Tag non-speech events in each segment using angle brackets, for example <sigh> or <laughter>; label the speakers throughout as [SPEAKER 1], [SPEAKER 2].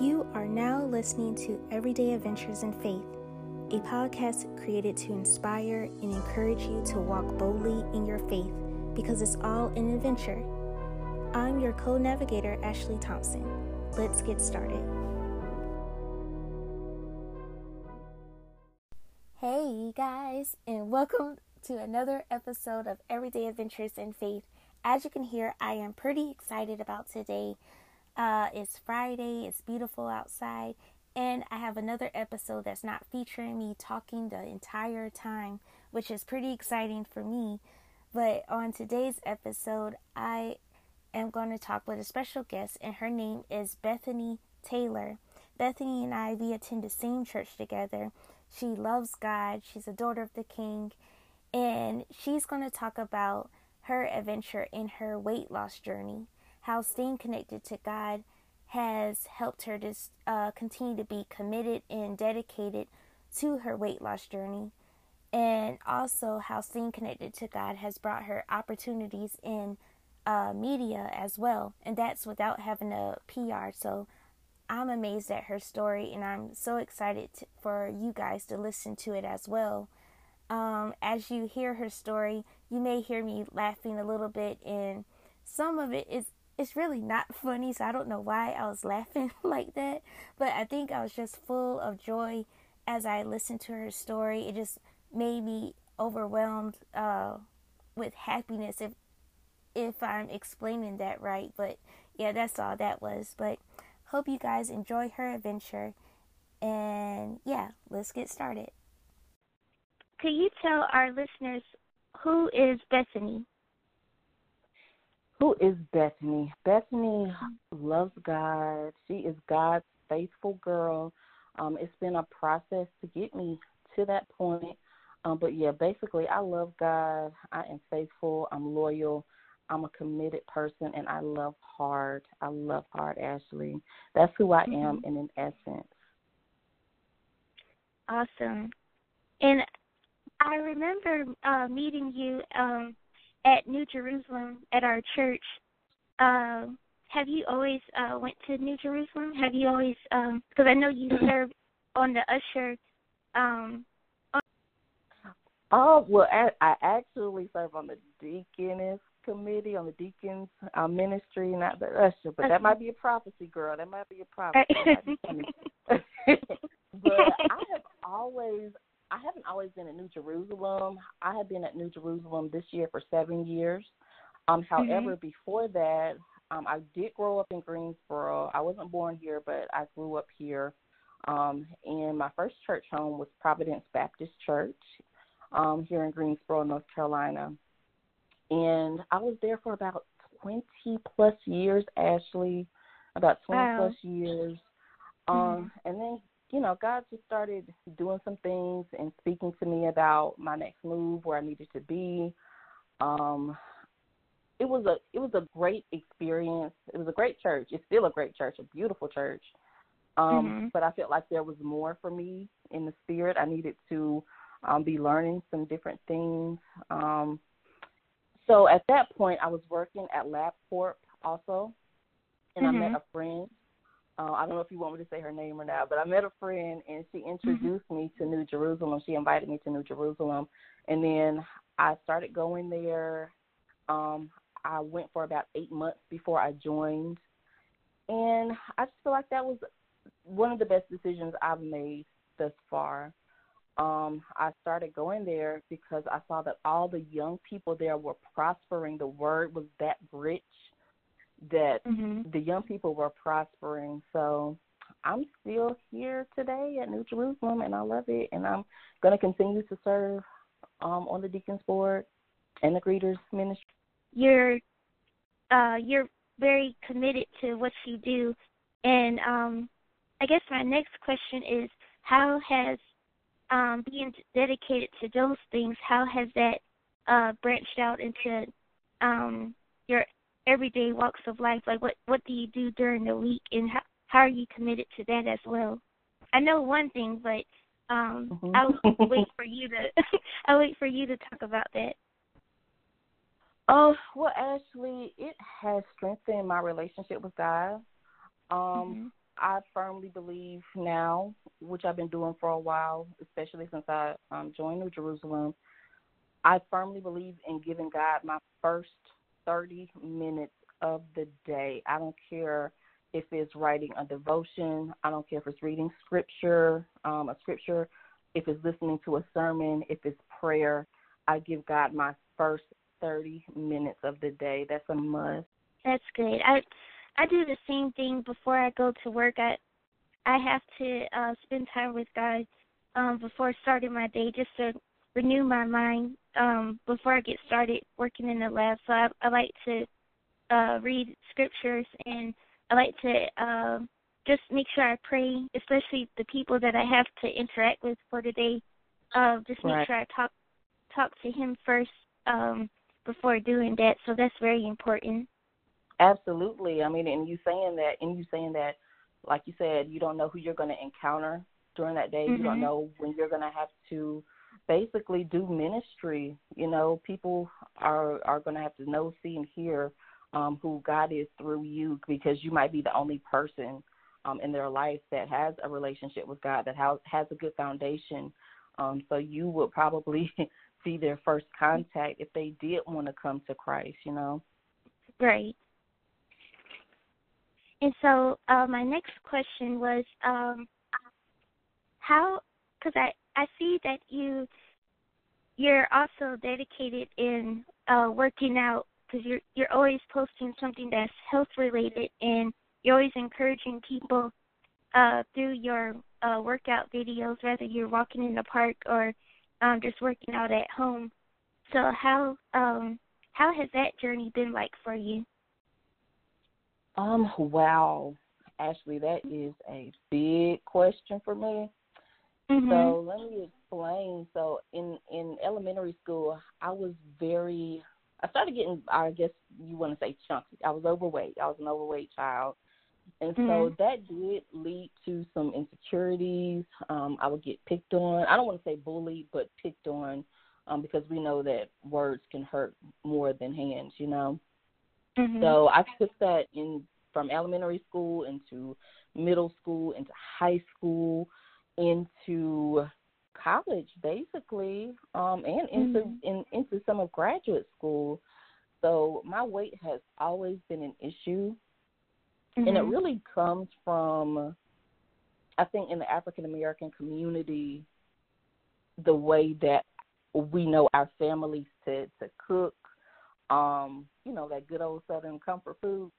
[SPEAKER 1] You are now listening to Everyday Adventures in Faith, a podcast created to inspire and encourage you to walk boldly in your faith because it's all an adventure. I'm your co navigator, Ashley Thompson. Let's get started. Hey, guys, and welcome to another episode of Everyday Adventures in Faith. As you can hear, I am pretty excited about today. Uh, it's Friday, it's beautiful outside, and I have another episode that's not featuring me talking the entire time, which is pretty exciting for me. But on today's episode, I am going to talk with a special guest, and her name is Bethany Taylor. Bethany and I, we attend the same church together. She loves God, she's a daughter of the King, and she's going to talk about her adventure in her weight loss journey how staying connected to God has helped her to uh, continue to be committed and dedicated to her weight loss journey. And also, how staying connected to God has brought her opportunities in uh, media as well. And that's without having a PR. So I'm amazed at her story, and I'm so excited to, for you guys to listen to it as well. Um, as you hear her story, you may hear me laughing a little bit, and some of it is it's really not funny, so I don't know why I was laughing <laughs> like that. But I think I was just full of joy as I listened to her story. It just made me overwhelmed uh, with happiness if if I'm explaining that right. But yeah, that's all that was. But hope you guys enjoy her adventure. And yeah, let's get started. Could you tell our listeners who is Bethany?
[SPEAKER 2] Who is Bethany? Bethany loves God. She is God's faithful girl. Um, it's been a process to get me to that point. Um, but yeah, basically, I love God. I am faithful. I'm loyal. I'm a committed person, and I love hard. I love hard, Ashley. That's who I am, mm-hmm. and in an essence.
[SPEAKER 1] Awesome. And I remember uh, meeting you um, at New Jerusalem at our church. Uh, have you always uh, went to New Jerusalem? Have you always? Because um, I know you <clears throat> served on the usher. Um, on-
[SPEAKER 2] oh well, I, I actually serve on the deaconess committee on the deacons uh, ministry, not the usher. But okay. that might be a prophecy, girl. That might be a prophecy. <laughs> <laughs> but I have always I haven't always been at New Jerusalem. I have been at New Jerusalem this year for seven years. Um, mm-hmm. however, mm-hmm. before that, um, I did grow up in Greensboro. I wasn't born here, but I grew up here. Um, and my first church home was Providence Baptist Church um, here in Greensboro, North Carolina. And I was there for about 20 plus years, Ashley, about 20 wow. plus years. Um, mm-hmm. And then you know, God just started doing some things and speaking to me about my next move, where I needed to be. Um, it was a it was a great experience. It was a great church. It's still a great church, a beautiful church. Um, mm-hmm. But I felt like there was more for me in the spirit. I needed to um, be learning some different things. Um, so at that point, I was working at LabCorp also, and mm-hmm. I met mm-hmm. a friend uh, I don't know if you want me to say her name or not, but I met a friend and she mm-hmm. introduced mm-hmm. me to New Jerusalem. She invited me to New Jerusalem, and then I started going there. Um, I went for about eight months before I joined, and I just feel like that was one of the best decisions I've made thus far. Um, I started going there because I saw that all the young people there were prospering. The word was that rich that mm-hmm. the young people were prospering. So I'm still here today at New Jerusalem, and I love it. And I'm going to continue to serve um, on the deacons board and the greeters ministry.
[SPEAKER 1] You're uh, you're very committed to what you do, and um, I guess my next question is, how has um, being dedicated to those things, how has that uh, branched out into um, your everyday walks of life? Like what what do you do during the week, and how how are you committed to that as well? I know one thing, but um, mm-hmm. I'll <laughs> wait for you to <laughs> I'll wait for you to talk about that.
[SPEAKER 2] Oh well, Ashley, it has strengthened my relationship with God. Um, mm-hmm. I firmly believe now, which I've been doing for a while, especially since I um, joined New Jerusalem, I firmly believe in giving God my first 30 minutes of the day. I don't care if it's writing a devotion, I don't care if it's reading scripture, um, a scripture, if it's listening to a sermon, if it's prayer. I give God my first 30 minutes of the day. That's a must.
[SPEAKER 3] That's great. I I do the same thing before I go to work. I I have to uh spend time with God um before starting my day just to renew my mind um before I get started working in the lab. So I I like to uh read scriptures and I like to uh, just make sure I pray, especially the people that I have to interact with for the day. Uh, just make
[SPEAKER 2] right.
[SPEAKER 3] sure I talk talk to him first um, before doing that. So that's very important.
[SPEAKER 2] Absolutely. I mean, and you saying that, and you saying that, like you said, you don't know who you're going to encounter during that day.
[SPEAKER 3] Mm-hmm.
[SPEAKER 2] You don't
[SPEAKER 3] Mm-hmm.
[SPEAKER 2] know when you're going to have to basically do ministry. You know, people are are going to have to know, see, and hear um, who God is through you because you might be the only person um, in their life that has a relationship with God that has has a good foundation. Um, so you would probably <laughs> be their first contact if they did want to come to Christ. You know.
[SPEAKER 3] Right. And so uh, my next question was, um, how? Because I I see that you you're also dedicated in uh, working out because you're you're always posting something that's health related and you're always encouraging people uh, through your uh, workout videos, whether you're walking in the park or um, just working out at home. So how um, how has that journey been like for you?
[SPEAKER 2] Um, wow. Ashley, that is a big question for me.
[SPEAKER 3] Mm-hmm.
[SPEAKER 2] So let me explain. So in in elementary school, I was very. I started getting. I guess you want to say chunky. I was overweight. I was an overweight child, and so
[SPEAKER 3] Mhm.
[SPEAKER 2] that did lead to some insecurities. Um, I would get picked on. I don't want to say bullied, but picked on, um, because we know that words can hurt more than hands. You know.
[SPEAKER 3] Mhm.
[SPEAKER 2] So I took that in from elementary school into middle school into high school into college basically um and into
[SPEAKER 3] Mhm.
[SPEAKER 2] in, into some of graduate school so my weight has always been an issue and it
[SPEAKER 3] Mhm.
[SPEAKER 2] really comes from i think in the african american community the way that we know our families to to cook um you know that good old southern comfort food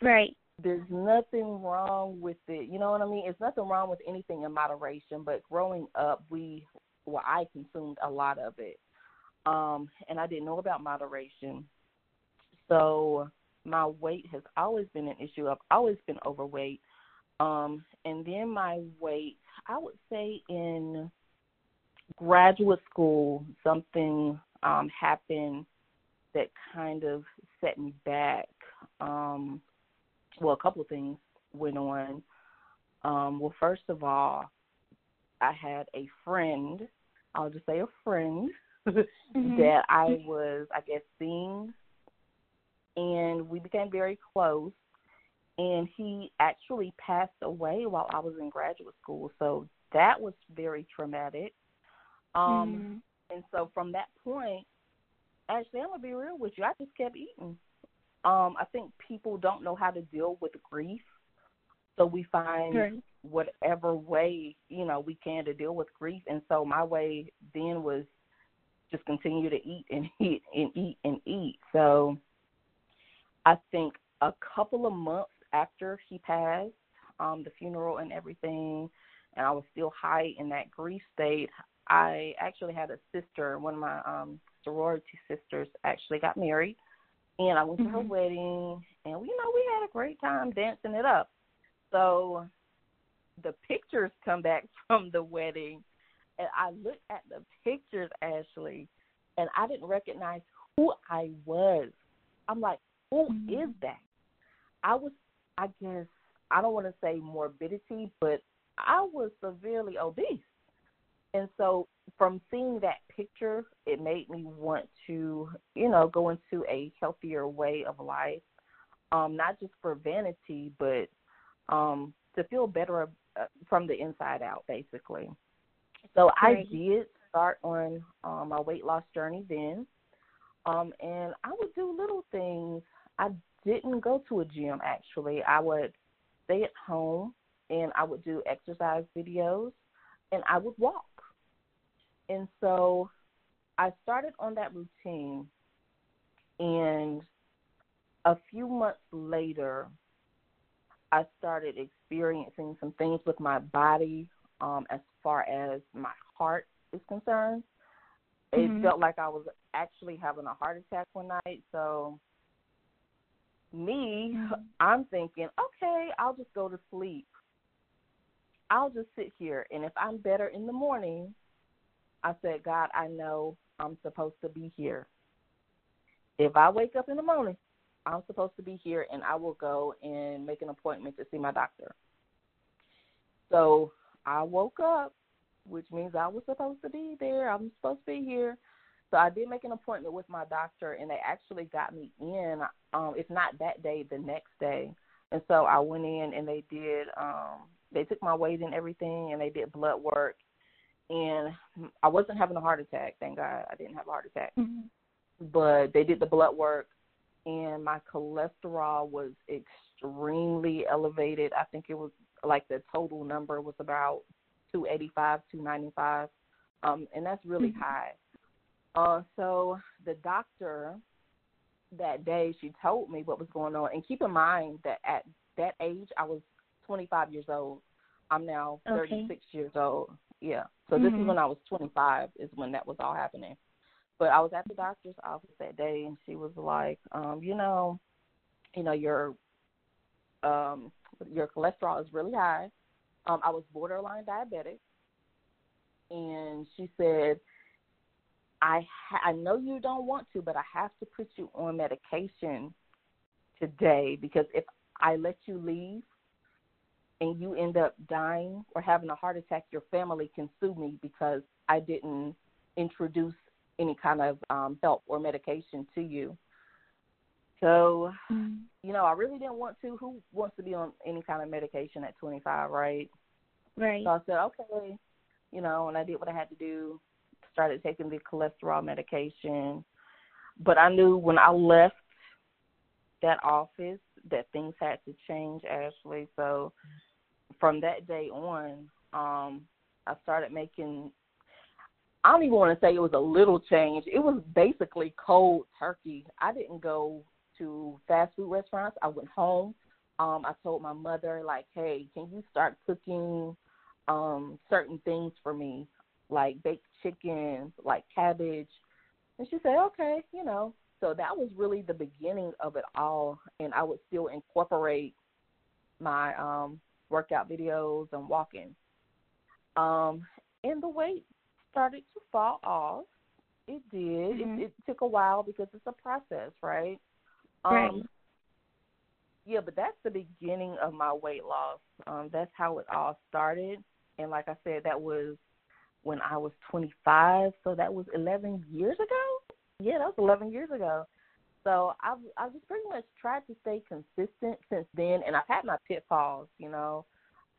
[SPEAKER 3] Right.
[SPEAKER 2] There's nothing wrong with it. You know what I mean? It's nothing wrong with anything in moderation, but growing up we well I consumed a lot of it. Um and I didn't know about moderation. So my weight has always been an issue. I've always been overweight. Um and then my weight, I would say in graduate school something um happened that kind of set me back. Um well, a couple of things went on. Um, well, first of all, I had a friend, I'll just say a friend, <laughs>
[SPEAKER 3] Mhm.
[SPEAKER 2] that I was, I guess, seeing, and we became very close. And he actually passed away while I was in graduate school, so that was very traumatic. Um,
[SPEAKER 3] Mhm.
[SPEAKER 2] and so from that point, actually, I'm gonna be real with you. I just kept eating. Um, I think people don't know how to deal with grief, so we find
[SPEAKER 3] Right.
[SPEAKER 2] whatever way you know we can to deal with grief. And so my way then was just continue to eat and <laughs> eat and eat and eat. So I think a couple of months after he passed, um, the funeral and everything, and I was still high in that grief state. I actually had a sister, one of my um sorority sisters actually got married and I went to her
[SPEAKER 3] Mhm.
[SPEAKER 2] wedding and you know, we had a great time dancing it up. So the pictures come back <laughs> from the wedding and I looked at the pictures, Ashley, and I didn't recognize who I was. I'm like, who
[SPEAKER 3] Mhm.
[SPEAKER 2] is that? I was I guess I don't want to say morbidity, but I was severely obese. And so from seeing that picture, it made me want to, you know, go into a healthier way of life. Um, not just for vanity, but um, to feel better uh, from the inside out, basically. So. I did start on um, my weight loss journey then, um, and I would do little things. I didn't go to a gym actually. I would stay at home and I would do exercise videos and I would walk. And so I started on that routine and a few months later I started experiencing some things with my body um as far as my heart is concerned. Mm-hmm. It felt like I was actually having a heart attack one night, so me, I'm thinking, okay, I'll just go to sleep. I'll just sit here. And if I'm better in the morning, I said, God, I know I'm supposed to be here. If I wake up in the morning, I'm supposed to be here and I will go and make an appointment to see my doctor. So I woke up, which means I was supposed to be there. I'm supposed to be here. So I did make an appointment with my doctor, and they actually got me in. Um, if not that day, the next day. And so I went in, and they did. Um, they took my weight and everything, and they did blood work. And I wasn't having a heart attack. Thank God, I didn't have a heart attack.
[SPEAKER 1] Mm-hmm.
[SPEAKER 2] But they did the blood work, and my cholesterol was extremely elevated. I think it was like the total number was about 285, 295, um, and that's really
[SPEAKER 1] mm-hmm.
[SPEAKER 2] high. Uh, so the doctor that day, she told me what was going on. And keep in mind that at that age, I was 25 years old. I'm now 36
[SPEAKER 1] okay.
[SPEAKER 2] years old. Yeah. So
[SPEAKER 1] mm-hmm.
[SPEAKER 2] this is when I was 25 is when that was all happening. But I was at the doctor's office that day, and she was like, um, you know, you know your um, your cholesterol is really high. Um, I was borderline diabetic, and she said I ha- I know you don't want to, but I have to put you on medication today because if I let you leave and you end up dying or having a heart attack, your family can sue me because I didn't introduce any kind of um, help or medication to you. So,
[SPEAKER 1] mm-hmm.
[SPEAKER 2] you know, I really didn't want to. Who wants to be on any kind of medication at 25, right?
[SPEAKER 1] Right.
[SPEAKER 2] So I said, okay, you know, and I did what I had to do started taking the cholesterol medication. But I knew when I left that office that things had to change, Ashley. So from that day on, um, I started making I don't even want to say it was a little change. It was basically cold turkey. I didn't go to fast food restaurants. I went home. Um, I told my mother, like, hey, can you start cooking um certain things for me? like baked chicken, like cabbage. And she said, okay, you know. So that was really the beginning of it all. And I would still incorporate my um, workout videos and walking. Um, and the weight started to fall off. It did.
[SPEAKER 1] Mm-hmm.
[SPEAKER 2] It, it took a while because it's a process, right?
[SPEAKER 1] Um, right.
[SPEAKER 2] Yeah, but that's the beginning of my weight loss. Um, that's how it all started. And like I said, that was when I was 25, so that was 11 years ago. Yeah, that was 11 years ago. So I've I've just pretty much tried to stay consistent since then, and I've had my pitfalls. You know,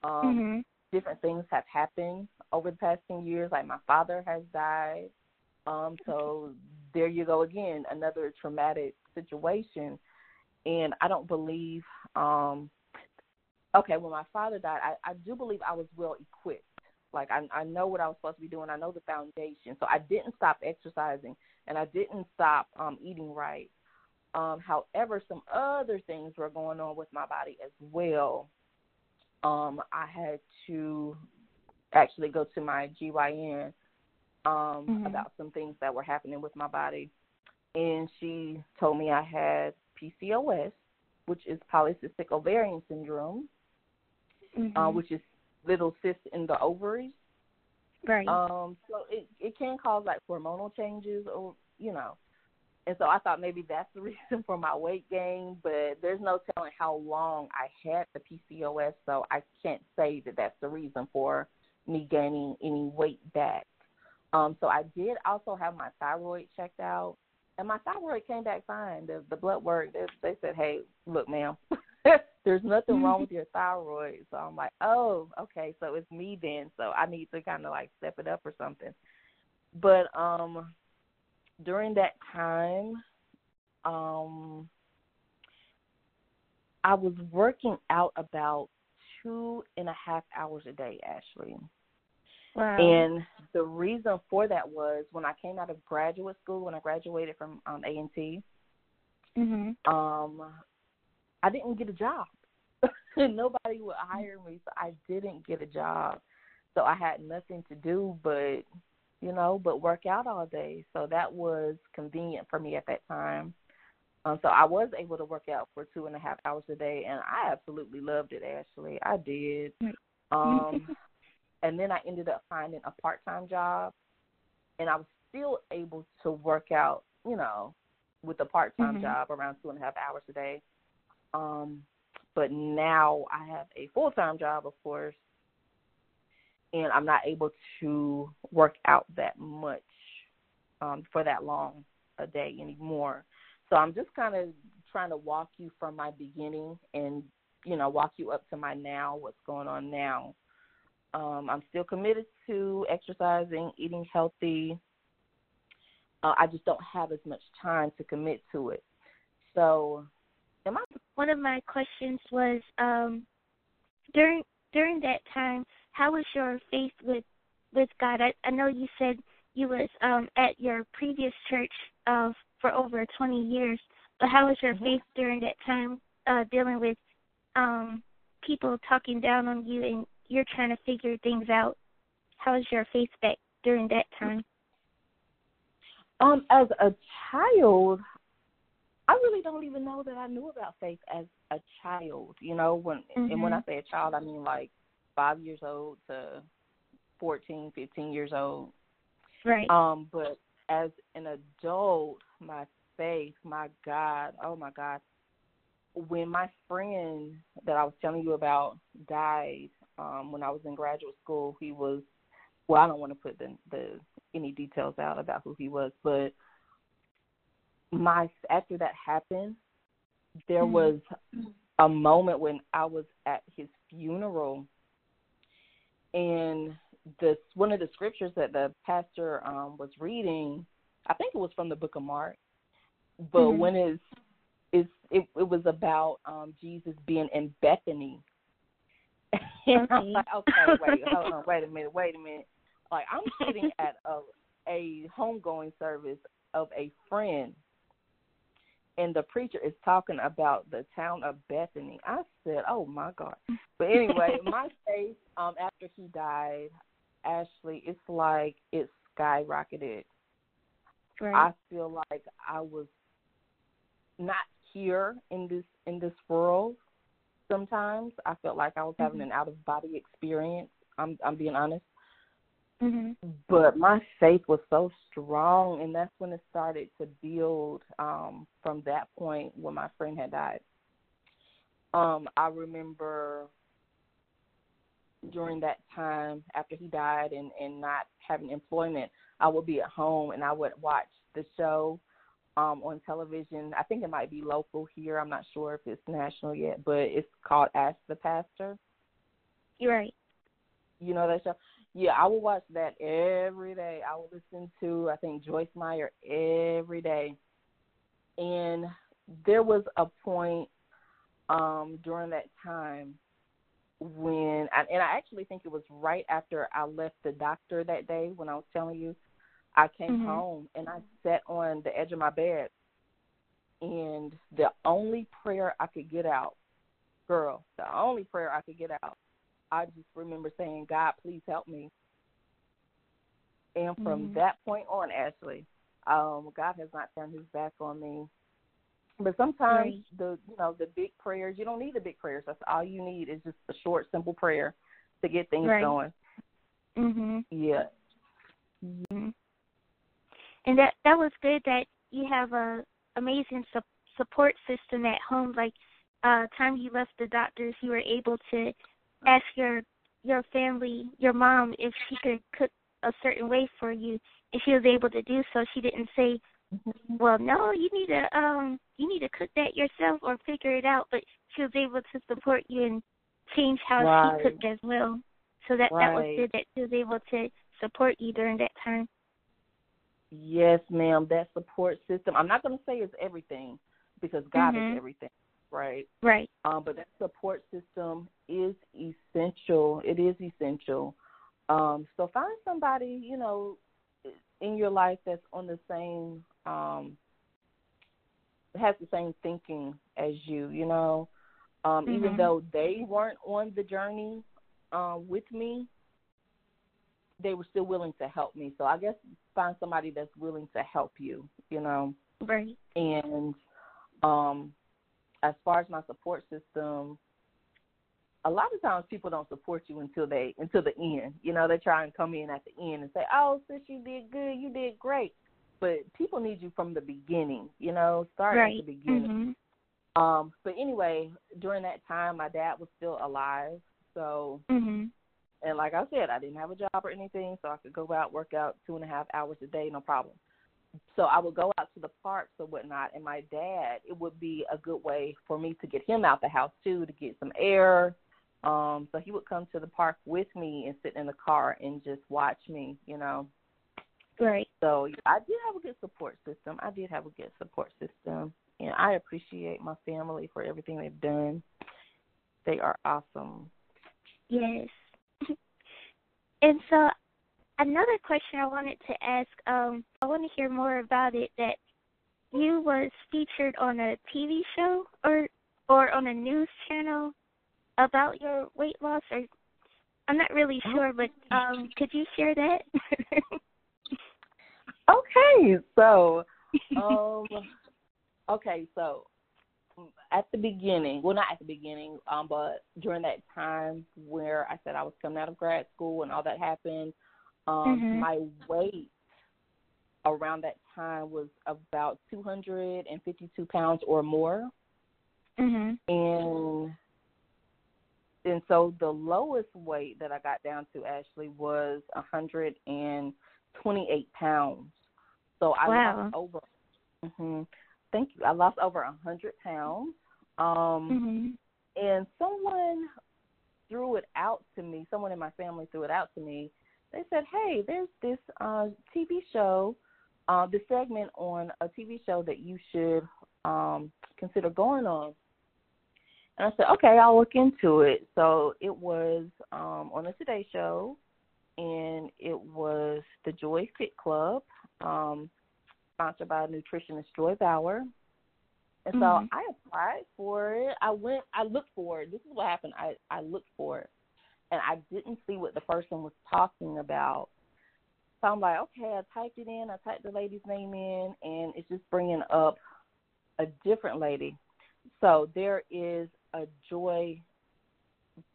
[SPEAKER 2] um,
[SPEAKER 1] mm-hmm.
[SPEAKER 2] different things have happened over the past 10 years. Like my father has died. Um, so there you go again, another traumatic situation. And I don't believe. Um, okay, when my father died, I, I do believe I was well equipped like I I know what I was supposed to be doing. I know the foundation. So I didn't stop exercising and I didn't stop um eating right. Um however some other things were going on with my body as well. Um I had to actually go to my GYN um
[SPEAKER 1] mm-hmm.
[SPEAKER 2] about some things that were happening with my body. And she told me I had PCOS, which is polycystic ovarian syndrome,
[SPEAKER 1] mm-hmm.
[SPEAKER 2] uh, which is little cysts in the ovaries.
[SPEAKER 1] Right.
[SPEAKER 2] Um, so it it can cause like hormonal changes, or you know, and so I thought maybe that's the <laughs> reason for my weight gain. But there's no telling how long I had the PCOS, so I can't say that that's the reason for me gaining any weight back. Um, so I did also have my thyroid checked out, and my thyroid came back fine. The the blood work, they, they said, "Hey, look, ma'am, <laughs> there's nothing wrong with your thyroid. So I'm like, oh, okay, so it's me then. So I need to kind of like step it up or something. But um, during that time, um, I was working out about two and a half hours a day, Ashley.
[SPEAKER 1] Wow.
[SPEAKER 2] And the reason for that was when I came out of graduate school, when I graduated from um, A and T,
[SPEAKER 1] mm-hmm.
[SPEAKER 2] um, I didn't get a job. <laughs> Nobody would hire me, so I didn't get a job. So I had nothing to do but, you know, but work out all day. So that was convenient for me at that time. Um, so I was able to work out for two and a half hours a day, and I absolutely loved it. Ashley, I did. Um, and then I ended up finding a part-time job, and I was still able to work out, you know, with a part-time
[SPEAKER 1] mm-hmm.
[SPEAKER 2] job around two and a half hours a day. Um, but now I have a full-time job, of course, and I'm not able to work out that much um, for that long a day anymore. So I'm just kind of trying to walk you from my beginning and you know walk you up to my now, what's going on now. Um, I'm still committed to exercising, eating healthy. Uh, I just don't have as much time to commit to it. So, am I?
[SPEAKER 3] One of my questions was um, during during that time, how was your faith with with God? I, I know you said you was um, at your previous church uh, for over 20 years, but how was your mm-hmm. faith during that time uh, dealing with um, people talking down on you and you're trying to figure things out. How was your faith back during that time?
[SPEAKER 2] Um, as a child, I really don't even know that I knew about faith as a child. You know, when
[SPEAKER 3] mm-hmm.
[SPEAKER 2] and when I say a child, I mean like five years old to fourteen, fifteen years old.
[SPEAKER 3] Right.
[SPEAKER 2] Um, but as an adult, my faith, my God, oh my God, when my friend that I was telling you about died, um, when I was in graduate school. He was well, I don't want to put the, the any details out about who he was, but my after that happened, there mm-hmm. was a moment when I was at his funeral, and this one of the scriptures that the pastor um, was reading, I think it was from the Book of Mark, but mm-hmm. when it's it's it, it was about um, Jesus being in Bethany <laughs> and I'm like, okay, wait, hold on, wait a minute, wait a minute. Like I'm sitting at a a homegoing service of a friend and the preacher is talking about the town of Bethany. I said, "Oh my God!" <laughs> But anyway, my faith um, after he died, Ashley, it's like it skyrocketed.
[SPEAKER 3] Right.
[SPEAKER 2] I feel like I was not here in this in this world, sometimes. I felt like I was having
[SPEAKER 3] mm-hmm.
[SPEAKER 2] an out of body experience. I'm I'm being honest.
[SPEAKER 3] Mm-hmm.
[SPEAKER 2] But my faith was so strong, and that's when it started to build. Um, from that point when my friend had died, um, I remember during that time after he died and and not having employment, I would be at home and I would watch the show um, on television. I think it might be local here. I'm not sure if it's national yet, but it's called Ask the Pastor.
[SPEAKER 3] You're right.
[SPEAKER 2] You know that show? Yeah, I will watch that every day. I will listen to I think Joyce Meyer every day. And there was a point um during that time when I, and I actually think it was right after I left the doctor that day when I was telling you I came
[SPEAKER 3] mm-hmm.
[SPEAKER 2] home and I sat on the edge of my bed, and the only prayer I could get out, girl, the only prayer I could get out, I just remember saying, God, please help me. And from
[SPEAKER 3] mm-hmm. that
[SPEAKER 2] point on, Ashley, um, God has not turned His back on me. But sometimes
[SPEAKER 3] right.
[SPEAKER 2] the you know the big prayers, you don't need the big prayers. That's all you need is just a short, simple prayer to get things
[SPEAKER 3] right.
[SPEAKER 2] going.
[SPEAKER 3] Mhm.
[SPEAKER 2] Yeah.
[SPEAKER 3] Mhm and that that was good that you have a amazing su- support system at home. Like uh, time you left the doctors, you were able to ask your your family, your mom, if she could cook a certain way for you, and she was able to do so. She didn't say, mm-hmm. well, no, you need to um you need to cook that yourself or figure it out. But she was able to support you and change how right. she cooked as well. So that
[SPEAKER 2] right.
[SPEAKER 3] that was good that she was able to support you during that time.
[SPEAKER 2] Yes, ma'am. That support system. I'm not going to say it's everything because God
[SPEAKER 3] mm-hmm.
[SPEAKER 2] is everything, right?
[SPEAKER 3] Right.
[SPEAKER 2] Um, but that support system is essential. It is essential. Um, so find somebody, you know, in your life that's on the same um has the same thinking as you, you know. Um,
[SPEAKER 3] mm-hmm.
[SPEAKER 2] even though they weren't on the journey um with me, they were still willing to help me. So I guess find somebody that's willing to help you, you know.
[SPEAKER 3] Right.
[SPEAKER 2] And um as far as my support system, a lot of times people don't support you until they until the end. You know, they try and come in at the end and say, "Oh, sis, you did good, you did great," but people need you from the beginning. You know, start
[SPEAKER 3] right.
[SPEAKER 2] at the beginning.
[SPEAKER 3] Mm-hmm.
[SPEAKER 2] Um, but anyway, during that time, my dad was still alive, so
[SPEAKER 3] mm-hmm.
[SPEAKER 2] and like I said, I didn't have a job or anything, so I could go out work out two and a half hours a day, no problem. So I would go out to the parks or whatnot, and my dad, it would be a good way for me to get him out the house too, to get some air, um, so he would come to the park with me and sit in the car and just watch me, you know.
[SPEAKER 3] Right.
[SPEAKER 2] So I did have a good support system. I did have a good support system, and I appreciate my family for everything they've done. They are awesome.
[SPEAKER 3] Yes. <laughs> and so another question I wanted to ask, um, I want to hear more about it that you was featured on a TV show or or on a news channel about your weight loss or I'm not really oh. sure, but um could you share that? <laughs>
[SPEAKER 2] okay, so <laughs> um okay, so at the beginning, well not at the beginning, um, but during that time where I said I was coming out of grad school and all that happened, um,
[SPEAKER 3] mm-hmm.
[SPEAKER 2] my weight around that time was about two hundred and fifty two pounds or more.
[SPEAKER 3] Mhm.
[SPEAKER 2] And and so the lowest weight that I got down to actually was a hundred and twenty eight pounds. So I
[SPEAKER 3] wow.
[SPEAKER 2] lost over. hmm Thank you. I lost over a hundred pounds. Um,
[SPEAKER 3] mm-hmm.
[SPEAKER 2] and someone threw it out to me. Someone in my family threw it out to me. They said, "Hey, there's this uh, TV show, uh, this segment on a TV show that you should um, consider going on." And I said, okay, I'll look into it. So it was um, on the Today Show, and it was the Joy Fit Club, um, sponsored by nutritionist Joy Bauer. And so
[SPEAKER 3] mm-hmm.
[SPEAKER 2] I applied for it. I went, I looked for it. This is what happened. I, I looked for it, and I didn't see what the person was talking about. So I'm like, okay, I typed it in. I typed the lady's name in, and it's just bringing up a different lady. So there is a Joy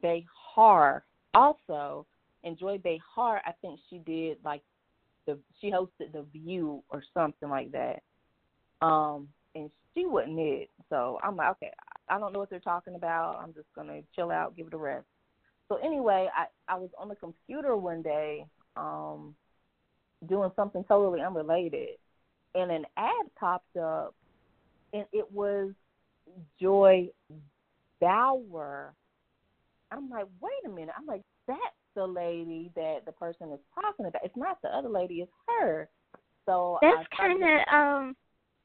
[SPEAKER 2] Behar also, and Joy Behar, I think she did like the she hosted the View or something like that. Um, and she wasn't it. So I'm like, okay, I don't know what they're talking about. I'm just gonna chill out, give it a rest. So anyway, I I was on the computer one day, um, doing something totally unrelated, and an ad popped up, and it was Joy Bauer. I'm like, wait a minute. I'm like, that's the lady that the person is talking about. It's not the other lady, it's her. So
[SPEAKER 3] that's kind of um,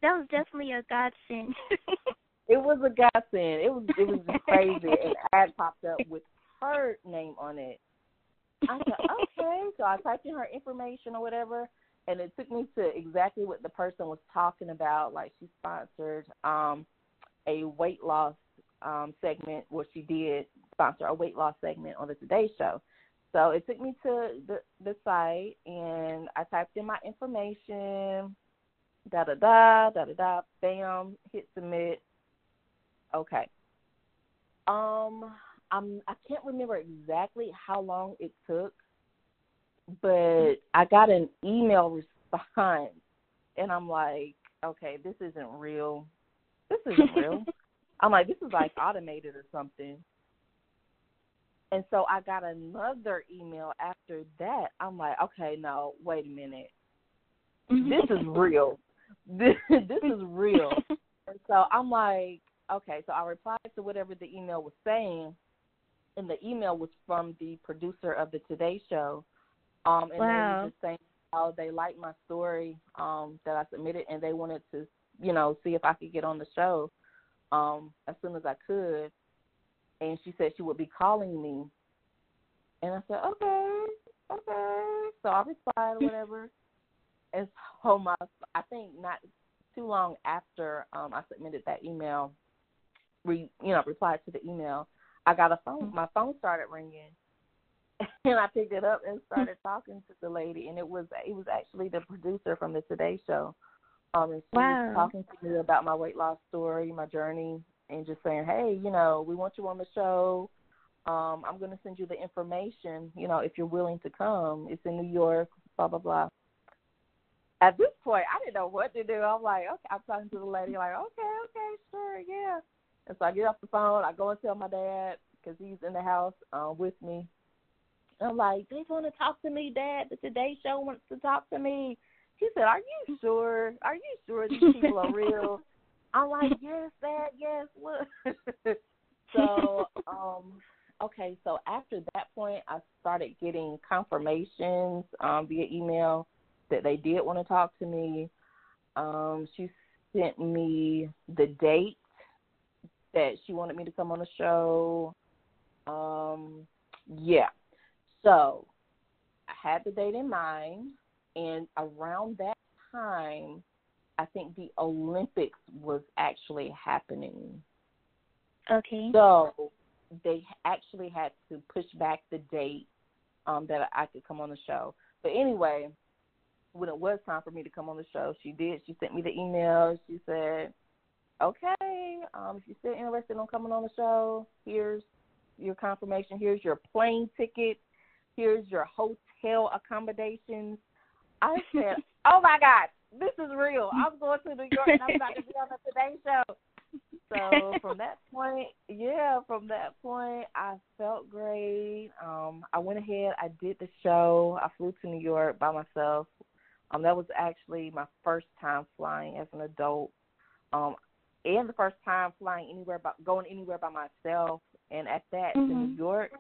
[SPEAKER 3] that was definitely a godsend. <laughs>
[SPEAKER 2] it was a godsend. It was it was <laughs> crazy. An ad popped up with her name on it. I said, <laughs> okay. So I typed in her information or whatever, and it took me to exactly what the person was talking about. Like she sponsored um a weight loss um, segment where she did sponsor a weight loss segment on the Today Show. So it took me to the, the site and I typed in my information, da da da, da da da, bam, hit submit. Okay. Um, I'm I can't remember exactly how long it took, mm-hmm. but I got an email response, and I'm like, okay, this isn't real. This isn't real. <laughs> I'm like, this is like automated or something. And so I got another email after that. I'm like, okay, no, wait a minute. This is mm-hmm. real. <laughs> this, this is real. <laughs> and so I'm like, okay. So I replied to whatever the email was saying, and the email was from the producer of the Today Show. Um, and
[SPEAKER 3] wow.
[SPEAKER 2] they were just saying how they liked my story um, that I submitted, and they wanted to, you know, see if I could get on the show um, as soon as I could. And she said she would be calling me, and I said, okay, okay. So I replied, <laughs> whatever. and so my, I think not too long after um, I submitted that email, re, you know, replied to the email, I got a phone. My phone started ringing, <laughs> and I picked it up and started talking to the lady, and it was it was actually the producer from the Today Show. Um, and she
[SPEAKER 3] wow.
[SPEAKER 2] was talking to me about my weight loss story, my journey, and just saying, hey, you know, we want you on the show. Um, I'm going to send you the information, you know, if you're willing to come. It's in New York, blah blah blah. At this point, I didn't know what to do. I'm like, okay, I'm talking to the lady, like, okay, okay, sure, yeah. And so I get off the phone. I go and tell my dad because he's in the house uh, with me. I'm like, they want to talk to me, Dad. The Today Show wants to talk to me. He said, Are you sure? Are you sure these people are real? <laughs> I'm like, Yes, Dad, yes. What? <laughs> so, um, okay, so after that point, I started getting confirmations um, via email that they did want to talk to me. Um, she sent me the date that she wanted me to come on the show. Um, yeah. So I had the date in mind, and around that time, I think the Olympics was actually happening.
[SPEAKER 3] Okay.
[SPEAKER 2] So they actually had to push back the date um, that I could come on the show. But anyway, when it was time for me to come on the show, she did. She sent me the email. She said, "Okay, um, if you're still interested in coming on the show, here's your confirmation. Here's your plane ticket. Here's your hotel accommodations." I said, <laughs> "Oh my God, this is real. I'm going to New York and I'm about to be on the Today Show." So <laughs> from that point, yeah, from that point, I felt great. Um, I went ahead, I did the show. I flew to New York by myself. Um, that was actually my first time flying as an adult, um, and the first time flying anywhere, by, going anywhere by myself, and at that
[SPEAKER 3] mm-hmm.
[SPEAKER 2] to New York.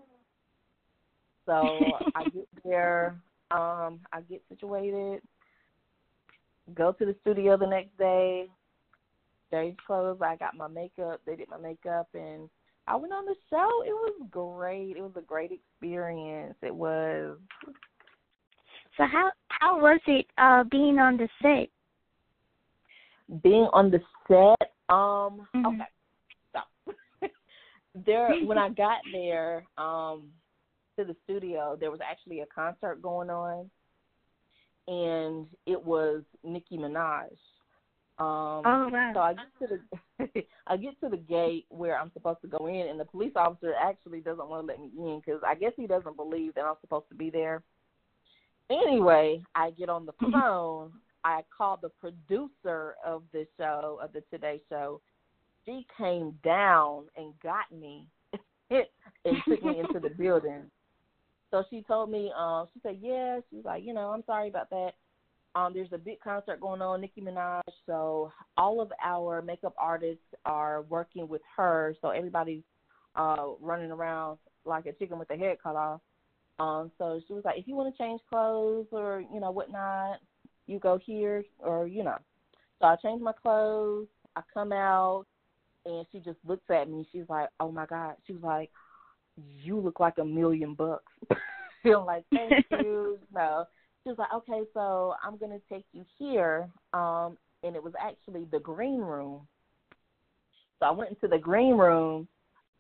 [SPEAKER 2] So I <laughs> get there, um, I get situated, go to the studio the next day, change clothes. I got my makeup. They did my makeup, and I went on the show. It was great. It was a great experience. It was.
[SPEAKER 3] So how how was it uh being on the set?
[SPEAKER 2] Being on the set, um,
[SPEAKER 3] mm-hmm.
[SPEAKER 2] okay. So <laughs> there, when I got there, um, to the studio, there was actually a concert going on, and it was Nicki Minaj. Um,
[SPEAKER 3] oh wow!
[SPEAKER 2] So I get to the <laughs> I get to the gate where I'm supposed to go in, and the police officer actually doesn't want to let me in because I guess he doesn't believe that I'm supposed to be there. Anyway, I get on the phone. I called the producer of the show of the Today Show. She came down and got me <laughs> and took me into the building. So she told me, um, she said, yeah. She's like, you know, I'm sorry about that. Um, there's a big concert going on, Nicki Minaj. So all of our makeup artists are working with her. So everybody's uh, running around like a chicken with their head cut off. Um, so she was like, if you want to change clothes or you know whatnot, you go here or you know. So I change my clothes. I come out, and she just looks at me. She's like, oh my god. She was like, you look like a million bucks. <laughs> Feel like thank <laughs> you. no she was like, okay, so I'm going to take you here. Um, and it was actually the green room. So I went into the green room,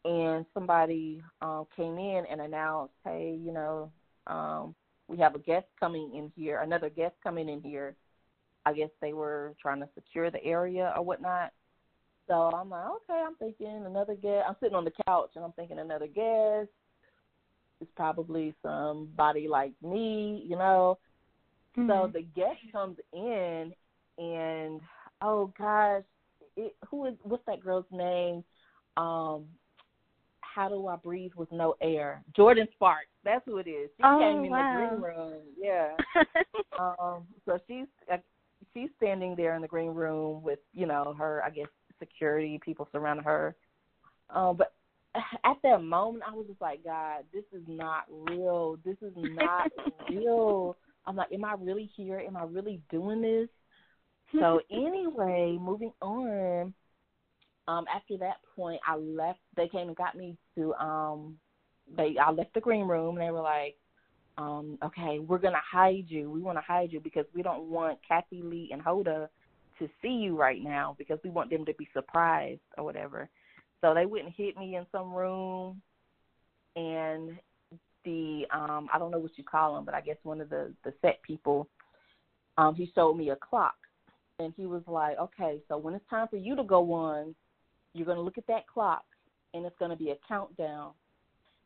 [SPEAKER 2] and somebody um, came in and announced, hey, you know, um, we have a guest coming in here, another guest coming in here. I guess they were trying to secure the area or whatnot. So I'm like, okay, I'm thinking another guest. I'm sitting on the couch and I'm thinking another guest. It's probably somebody like me, you know. Mm-hmm. So the guest comes in, and oh gosh, it, who is what's that girl's name? Um, how do I breathe with no air? Jordin Sparks. That's who it is. She
[SPEAKER 3] oh,
[SPEAKER 2] came in
[SPEAKER 3] wow.
[SPEAKER 2] the green room. Yeah. <laughs> um. So she's uh, she's standing there in the green room with you know her I guess security people surrounding her. Um, but <laughs> at that moment, I was just like, God, this is not real. This is not <laughs> real. I'm like, am I really here? Am I really doing this? So anyway, moving on. Um, after that point, I left. They came and got me to. Um, they I left the green room, and they were like, um, okay, we're gonna hide you. We want to hide you because we don't want Kathie Lee and Hoda to see you right now because we want them to be surprised or whatever. So they went and hit me in some room, and the um I don't know what you call them, but I guess one of the the set people, um, he showed me a clock, and he was like, okay, so when it's time for you to go on, you're gonna look at that clock, and it's gonna be a countdown.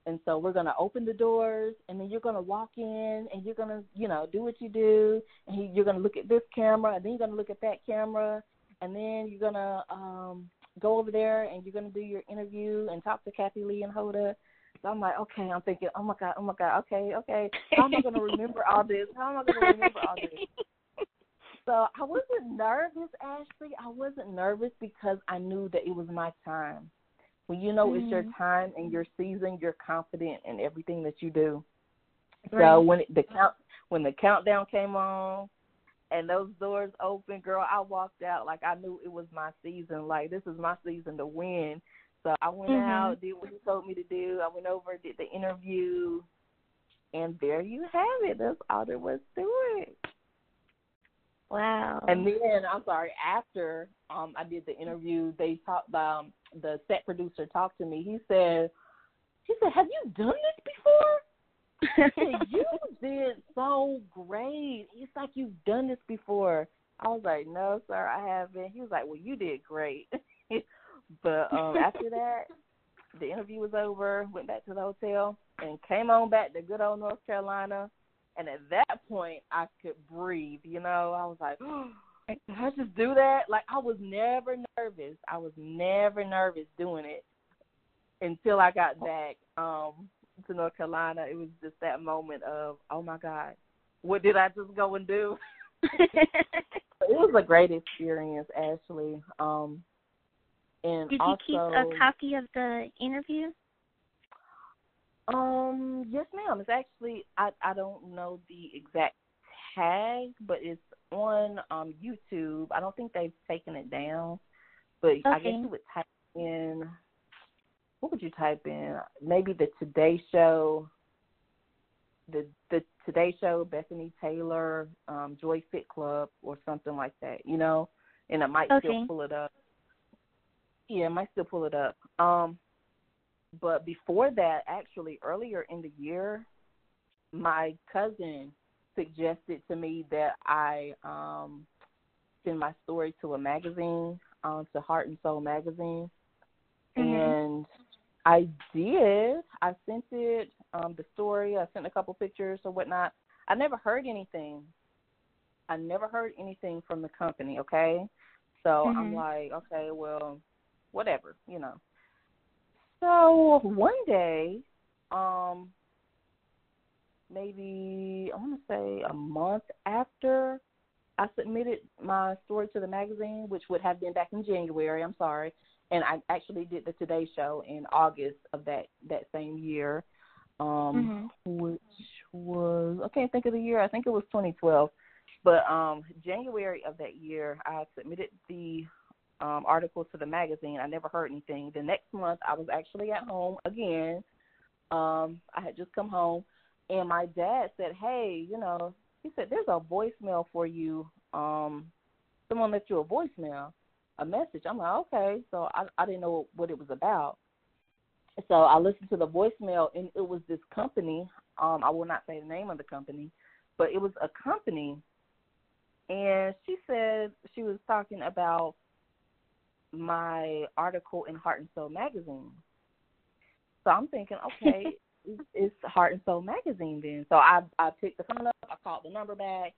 [SPEAKER 2] And so we're gonna open the doors, and then you're gonna walk in, and you're gonna, you know, do what you do, and you're gonna look at this camera, and then you're gonna look at that camera, and then you're gonna um go over there, and you're gonna do your interview and talk to Kathie Lee and Hoda. So I'm like, okay, I'm thinking, oh my god, oh my god, okay, okay, how am I gonna <laughs> remember all this? How am I gonna remember all this? So I wasn't nervous, Ashley. I wasn't nervous because I knew that it was my time. When you know mm-hmm. it's your mm-hmm. time and your season, you're confident in everything that you do. Right. So when it, the count when the countdown came on and those doors opened, girl, I walked out like I knew it was my season. Like this is my season to win. So I went mm-hmm. out, did what he told me to do. I went over, did the interview, and there you have it. That's all there was to it.
[SPEAKER 3] Wow.
[SPEAKER 2] And then I'm sorry, after um I did the interview, they talked um the set producer talked to me. He said he said, Have you done this before? said, <laughs> you did so great. He's like, You've done this before. I was like, No, sir, I haven't. He was like, Well, you did great. <laughs> but um after that, the interview was over, went back to the hotel and came on back to good old North Carolina and at that point, I could breathe. You know, I was like, <gasps> oh, did I just do that? Like, I was never nervous. I was never nervous doing it until I got back um to North Carolina. It was just that moment of, oh my God, what did I just go and do? <laughs> it was a great experience, Ashley. Um, and
[SPEAKER 3] did you
[SPEAKER 2] also,
[SPEAKER 3] keep a copy of the interview?
[SPEAKER 2] Um, yes, ma'am. It's actually I I don't know the exact tag, but it's on um YouTube. I don't think they've taken it down, but
[SPEAKER 3] okay.
[SPEAKER 2] I guess you would type in what would you type in? Maybe the Today Show, the the Today Show, Bethany Taylor, um, Joy Fit Club, or something like that. You know, and it might
[SPEAKER 3] okay.
[SPEAKER 2] still pull it up. Yeah, it might still pull it up. Um, but before that, actually, earlier in the year, my cousin suggested to me that I um, send my story to a magazine, um, to Heart and Soul magazine, mm-hmm. and I did. I sent it um, the story. I sent a couple pictures or whatnot. I never heard anything. I never heard anything from the company. Okay, so
[SPEAKER 3] mm-hmm.
[SPEAKER 2] I'm like, okay, well, whatever, you know. So one day, um, maybe I want to say a month after I submitted my story to the magazine, which would have been back in January. I'm sorry, and I actually did the Today Show in August of that that same year, um, mm-hmm. which was I can't think of the year. I think it was 2012, but um, January of that year, I submitted the um, article to the magazine. I never heard anything. The next month, I was actually at home again. Um, I had just come home, and my dad said, "Hey, you know," he said, "There's a voicemail for you. Um, someone left you a voicemail, a message." I'm like, "Okay," so I I didn't know what it was about. So I listened to the voicemail, and it was this company. Um, I will not say the name of the company, but it was a company, and she said she was talking about my article in Heart and Soul magazine. So I'm thinking, okay, <laughs> it's Heart and Soul magazine then. So I I picked the phone up, I called the number back,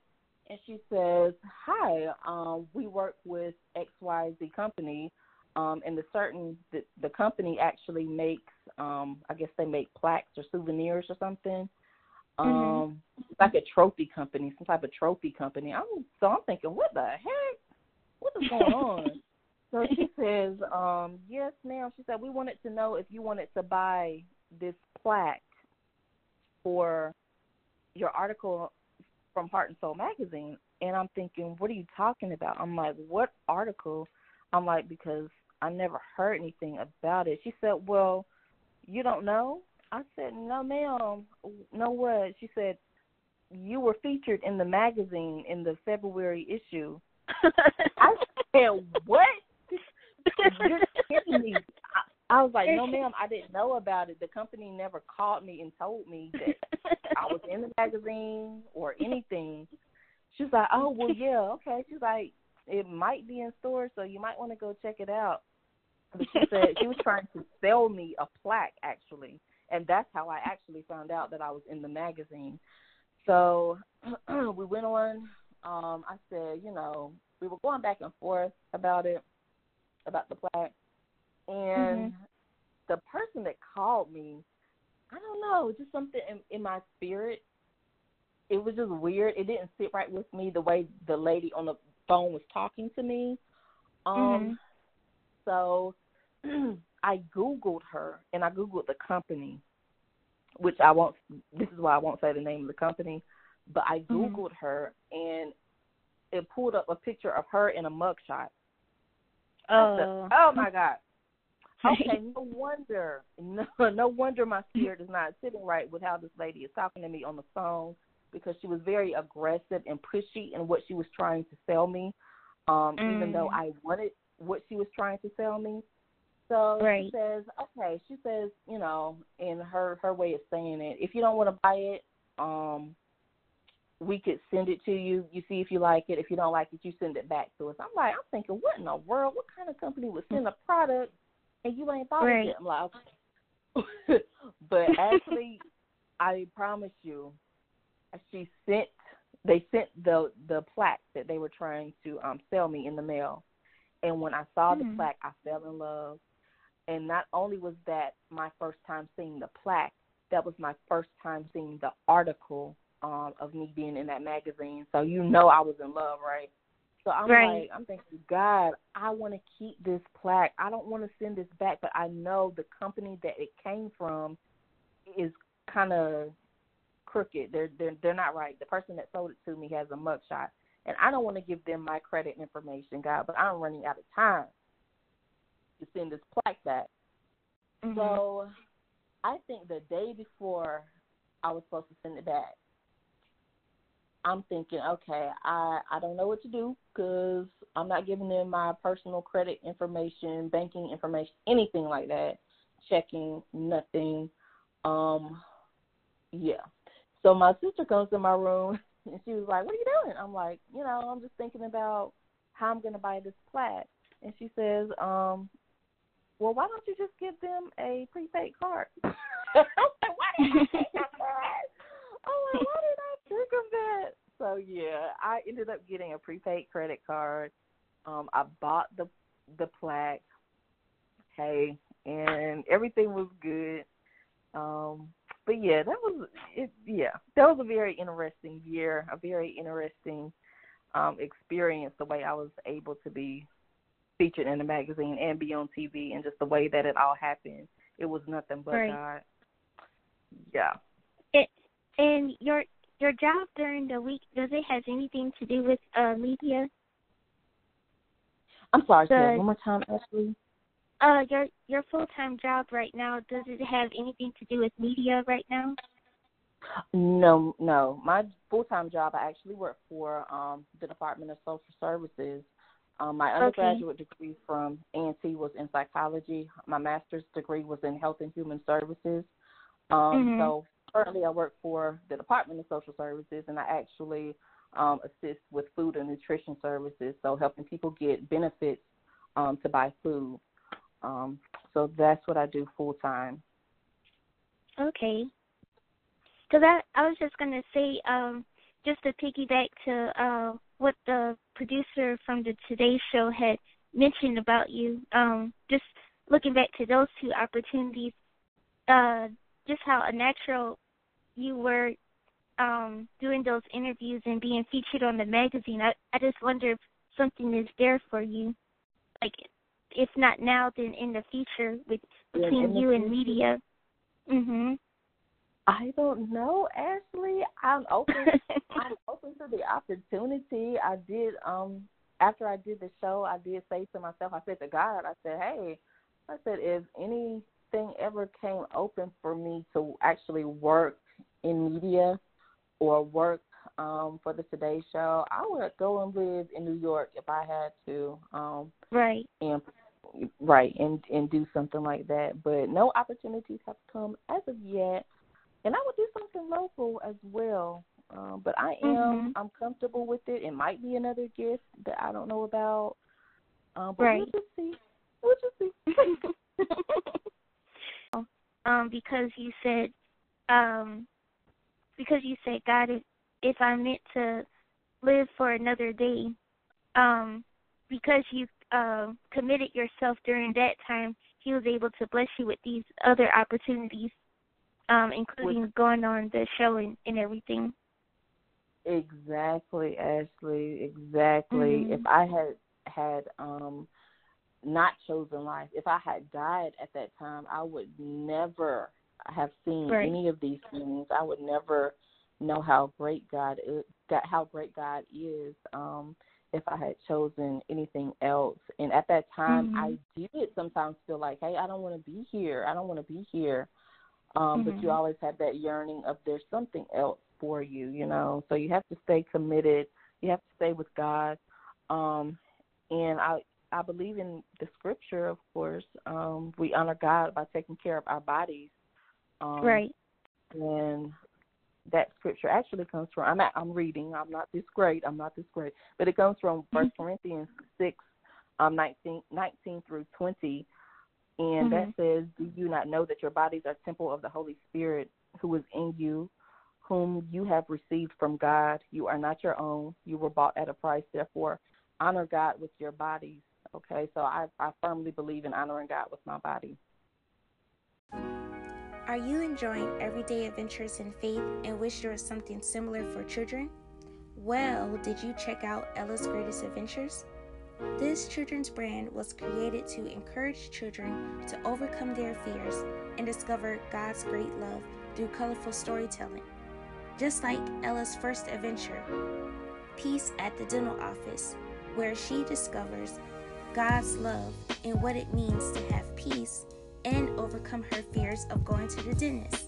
[SPEAKER 2] and she says, "Hi, um, we work with XYZ company, um, and the certain the, the company actually makes, um, I guess they make plaques or souvenirs or something, mm-hmm. Um, like a trophy company, some type of trophy company. I'm so I'm thinking, what the heck? What is going <laughs> on? So she says, um, yes, ma'am. She said we wanted to know if you wanted to buy this plaque for your article from Heart and Soul magazine. And I'm thinking, what are you talking about? I'm like, what article? I'm like, because I never heard anything about it. She said, well, you don't know? I said, no, ma'am. No, what? She said, you were featured in the magazine in the February issue. <laughs> I said, what? Me. I, I was like, no, ma'am, I didn't know about it. The company never called me and told me that I was in the magazine or anything. She's like, oh, well, yeah, okay. She's like, it might be in stores, so you might want to go check it out. But she said she was trying to sell me a plaque, actually and that's how I actually found out that I was in the magazine. So <clears throat> we went on. Um, I said, you know, we were going back and forth about it, about the plaque, and mm-hmm. the person that called me, I don't know, just something in, in my spirit. It was just weird. It didn't sit right with me the way the lady on the phone was talking to me. Um, mm-hmm. so <clears throat> I googled her and I googled the company, which I won't. This is why I won't say the name of the company, but I mm-hmm. googled mm-hmm. her and it pulled up a picture of her in a mugshot. Oh, said, oh my god. <laughs> Okay, no wonder, no, no wonder my spirit is not sitting right with how this lady is talking to me on the phone because she was very aggressive and pushy in what she was trying to sell me. Um, mm. even though mm. I wanted what she was trying to sell me, so right. she says, okay, she says, you know, in her her way of saying it, if you don't want to buy it, um, we could send it to you. You see if you like it. If you don't like it, you send it back to us. I'm like, I'm thinking, what in the world? What kind of company would send a product and you ain't bought right. it? I'm like, okay. but actually, <laughs> I promise you, she sent. They sent the the plaque that they were trying to um sell me in the mail, and when I saw mm-hmm. the plaque, I fell in love. And not only was that my first time seeing the plaque, that was my first time seeing the article um, of me being in that magazine. So you know I was in love, right? So I'm right. like, I'm thinking, God, I want to keep this plaque. I don't want to send this back, but I know the company that it came from is kind of crooked. They're they're they're not right. The person that sold it to me has a mugshot, and I don't want to give them my credit information, God. But I'm running out of time to send this plaque back. Mm-hmm. So I think the day before I was supposed to send it back, I'm thinking, okay, I I don't know what to do because I'm not giving them my personal credit information, banking information, anything like that, checking, nothing. Um, yeah. So my sister comes in my room <laughs> and she was like, "What are you doing?" I'm like, "You know, I'm just thinking about how I'm gonna buy this plaque." And she says, um, well, why don't you just give them a prepaid card? <laughs> I'm like, why did I think of that? Oh, like, why did I that? So yeah, I ended up getting a prepaid credit card. Um, I bought the the plaque. Hey, and everything was good. Um, but yeah, that was it. Yeah, that was a very interesting year, a very interesting um, experience. The way I was able to be featured in the magazine and be on TV, and just the way that it all happened, it was nothing but right. God. Yeah.
[SPEAKER 3] It, and your your job during the week does it have anything to do with uh media?
[SPEAKER 2] I'm sorry, the, one more time, Ashley.
[SPEAKER 3] Uh, your your full time job right now does it have anything to do with media right now?
[SPEAKER 2] No, no. My full time job, I actually work for um the Department of Social Services um, my undergraduate okay. degree from A&T was in psychology. My master's degree was in health and human services. Um, mm-hmm. So currently, I work for the Department of Social Services, and I actually um, assist with food and nutrition services, so helping people get benefits um, to buy food. Um, so that's what I do full time.
[SPEAKER 3] Okay. Because I, I was just going to say, um, just to piggyback to uh, what the producer from the Today Show had mentioned about you, um, just looking back to those two opportunities, uh, just how a natural you were um doing those interviews and being featured on the magazine, I I just wonder if something is there for you, like if not now, then in the future with between you and media. Mhm.
[SPEAKER 2] I don't know, Ashley. I'm open. <laughs> I'm open to the opportunity. I did. Um, after I did the show, I did say to myself, I said to God, I said, Hey, I said, if anything ever came open for me to actually work in media or work um for the Today Show, I would go and live in New York if I had to. Um,
[SPEAKER 3] right.
[SPEAKER 2] And right and and do something like that. But no opportunities have come as of yet and I would do something local as well. Um, but I am
[SPEAKER 3] mm-hmm.
[SPEAKER 2] I'm comfortable with it. It might be another gift that I don't know about. Um, but
[SPEAKER 3] right.
[SPEAKER 2] we'll just see. We'll just
[SPEAKER 3] see. <laughs> um, because you said, um, because you said, God, if if I meant to live for another day, um, because you uh, committed yourself during that time, He was able to bless you with these other opportunities um, including With, going on the show and, and everything.
[SPEAKER 2] Exactly, Ashley. Exactly.
[SPEAKER 3] Mm-hmm.
[SPEAKER 2] If I had had um not chosen life, if I had died at that time, I would never have seen
[SPEAKER 3] right.
[SPEAKER 2] any of these things. I would never know how great God is, how great God is. Um, if I had chosen anything else, and at that time,
[SPEAKER 3] mm-hmm.
[SPEAKER 2] I did sometimes feel like, hey, I don't want to be here. I don't want to be here um,
[SPEAKER 3] mm-hmm.
[SPEAKER 2] but you mm-hmm. always have that yearning of there's something else for you, you know. So you have to stay committed. You have to stay with God. Um, and I I believe in the scripture, of course. Um, we honor God by taking care of our bodies. Um,
[SPEAKER 3] right.
[SPEAKER 2] And that scripture actually comes from I'm at, I'm reading. I'm not this great. I'm not this great, but it comes from First mm-hmm. Corinthians six, um, 19, 19 through twenty and mm-hmm. that says, Do you not know that your bodies are temple of the Holy Spirit who is in you, whom you have received from God? You are not your own. You were bought at a price. Therefore, honor God with your bodies. Okay, so I, I firmly believe in honoring God with my body.
[SPEAKER 1] Are you enjoying everyday adventures in faith and wish there was something similar for children? Well, did you check out Ella's Greatest Adventures? This children's brand was created to encourage children to overcome their fears and discover God's great love through colorful storytelling. Just like Ella's first adventure, Peace at the Dental Office, where she discovers God's love and what it means to have peace and overcome her fears of going to the dentist.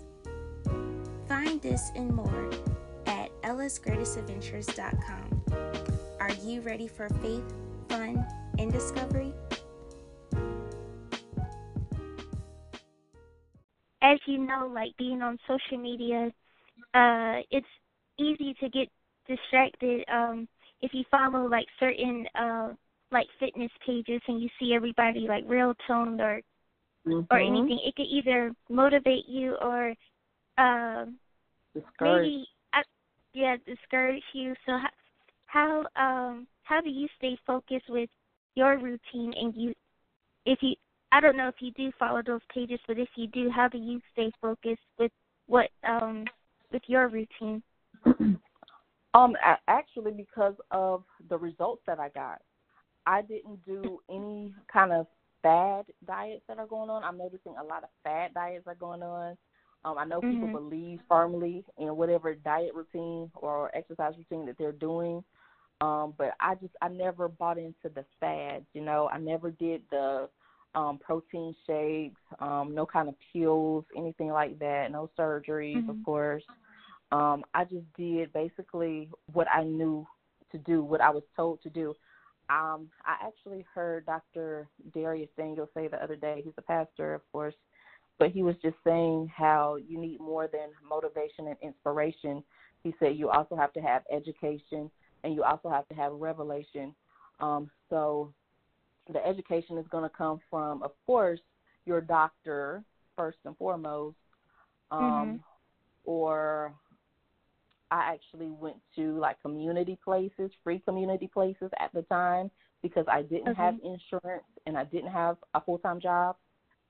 [SPEAKER 1] Find this and more at ellasgreatestadventures.com. Are you ready for faith fun and discovery?
[SPEAKER 3] As you know, like being on social media, uh, it's easy to get distracted. Um, if you follow like certain uh, like fitness pages and you see everybody like real toned or
[SPEAKER 2] mm-hmm.
[SPEAKER 3] or anything, it could either motivate you or um uh, maybe uh, yeah discourage you. So how how um how do you stay focused with your routine and you if you I don't know if you do follow those pages, but if you do, how do you stay focused with what um with your routine? <clears throat>
[SPEAKER 2] Um actually because of the results that I got. I didn't do any kind of fad diets that are going on. I'm noticing a lot of fad diets are going on. Um, I know people
[SPEAKER 3] mm-hmm.
[SPEAKER 2] believe firmly in whatever diet routine or exercise routine that they're doing. Um, but I just I never bought into the fads, you know. I never did the um protein shakes, um, no kind of pills, anything like that, no surgeries,
[SPEAKER 3] mm-hmm.
[SPEAKER 2] of course. Um, I just did basically what I knew to do, what I was told to do. Um, I actually heard Dr. Dharius Daniel say the other day, he's a pastor, of course, but he was just saying how you need more than motivation and inspiration. He said you also have to have education and you also have to have revelation. Um, so the education is going to come from, of course, your doctor first and foremost, um,
[SPEAKER 3] mm-hmm.
[SPEAKER 2] or I actually went to like community places, free community places at the time because I didn't
[SPEAKER 3] okay.
[SPEAKER 2] have insurance and I didn't have a full time job.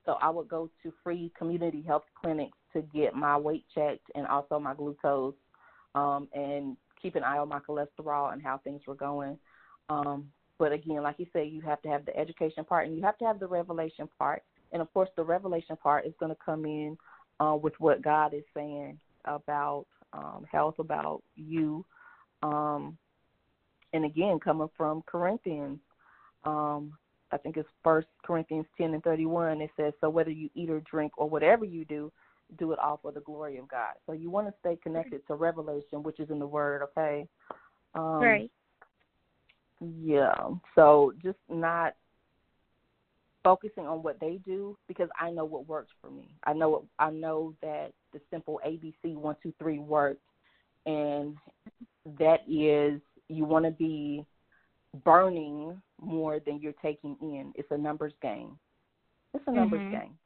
[SPEAKER 2] So I would go to free community health clinics to get my weight checked and also my glucose um, and keep an eye on my cholesterol and how things were going. Um, but again, like you said, you have to have the education part and you have to have the revelation part. And of course, the revelation part is going to come in uh, with what God is saying about um, health, about you. Um, and again, coming from Corinthians, um, I think it's First Corinthians 10 and 31. It says, "So whether you eat or drink or whatever you do, do it all for the glory of God." So you want to stay connected to revelation, which is in the Word. Okay.
[SPEAKER 3] Um, right.
[SPEAKER 2] Yeah. So just not focusing on what they do because I know what works for me. I know what, I know that the simple ABC one two three works, and that is you want to be burning more than you're taking in. It's a numbers game. It's a numbers
[SPEAKER 3] mm-hmm.
[SPEAKER 2] game.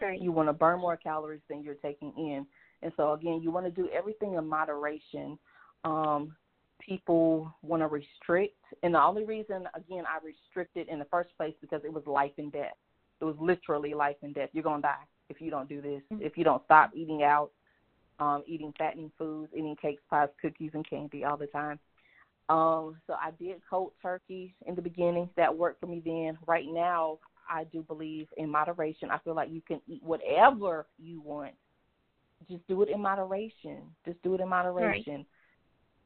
[SPEAKER 3] Right.
[SPEAKER 2] You want to burn more calories than you're taking in, and so again, you want to do everything in moderation. Um, people want to restrict. And the only reason, again, I restricted in the first place because it was life and death. It was literally life and death. You're going to die if you don't do this, mm-hmm. if you don't stop eating out, um, eating fattening foods, eating cakes, pies, cookies, and candy all the time. Um, so I did cold turkey in the beginning. That worked for me then. Right now, I do believe in moderation. I feel like you can eat whatever you want. Just do it in moderation. Just do it in moderation.
[SPEAKER 3] Right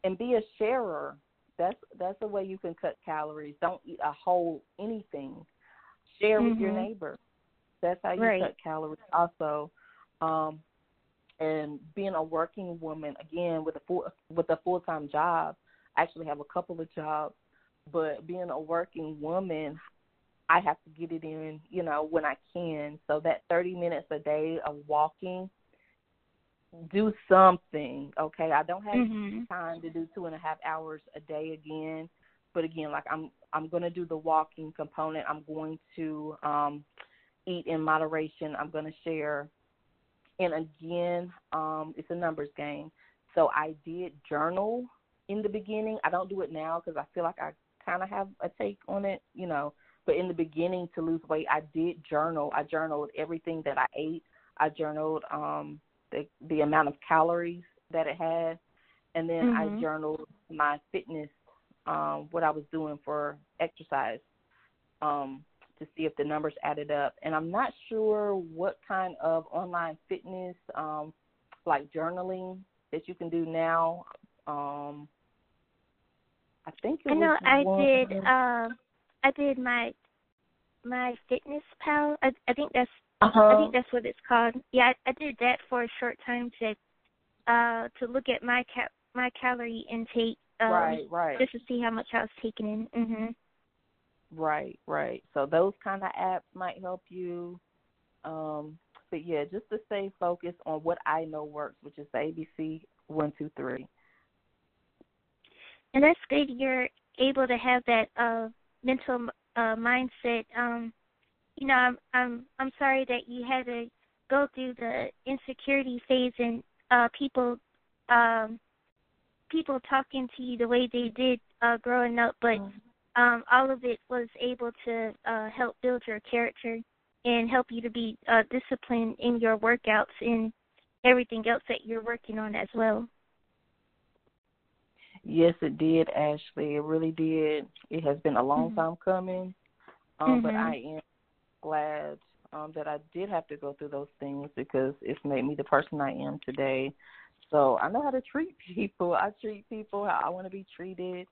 [SPEAKER 2] and be a sharer. That's that's the way you can cut calories. Don't eat a whole anything. Share
[SPEAKER 3] mm-hmm.
[SPEAKER 2] with your mm-hmm. neighbor. That's how you
[SPEAKER 3] right.
[SPEAKER 2] cut calories. Also, um, and being a working woman again with a full with a full time job. I actually have a couple of jobs, but being a working woman, I have to get it in, you know, when I can. So that 30 minutes a day of walking do something. Okay, I don't have
[SPEAKER 3] mm-hmm.
[SPEAKER 2] time to do two and a half hours a day again, but again, like I'm I'm going to do the walking component. I'm going to um, eat in moderation. I'm going to share, and again, um, it's a numbers game. So I did journal in the beginning. I don't do it now because I feel like I kind of have a take on it, you know. But in the beginning, to lose weight, I did journal. I journaled everything that I ate. I journaled um, the the amount of calories that it had, and then
[SPEAKER 3] mm-hmm.
[SPEAKER 2] I journaled my fitness, um, what I was doing for exercise, um, to see if the numbers added up. And I'm not sure what kind of online fitness, um, like journaling, that you can do now. Um, I think it
[SPEAKER 3] I know
[SPEAKER 2] I
[SPEAKER 3] one. did. Uh, I did my my fitness pal. I, I think that's
[SPEAKER 2] uh-huh.
[SPEAKER 3] I think that's what it's called. Yeah, I, I did that for a short time to uh to look at my ca- my calorie intake. Um,
[SPEAKER 2] right, right.
[SPEAKER 3] Just to see how much I was taking in. Mhm.
[SPEAKER 2] Right, right. So those kind of apps might help you. Um, but yeah, just to stay focused on what I know works, which is ABC one, two, three.
[SPEAKER 3] And that's good. You're able to have that uh mental uh mindset. Um, you know, I'm I'm I'm sorry that you had to go through the insecurity phase and uh people um people talking to you the way they did uh growing up, but mm-hmm. Um all of it was able to uh help build your character and help you to be uh disciplined in your workouts and everything else that you're working on as well.
[SPEAKER 2] Yes, it did, Ashley. It really did. It has been a long
[SPEAKER 3] mm-hmm.
[SPEAKER 2] time coming, um,
[SPEAKER 3] mm-hmm.
[SPEAKER 2] but I am glad um, that I did have to go through those things because it's made me the person I am today. So I know how to treat <laughs> people. I treat people how I want to be treated,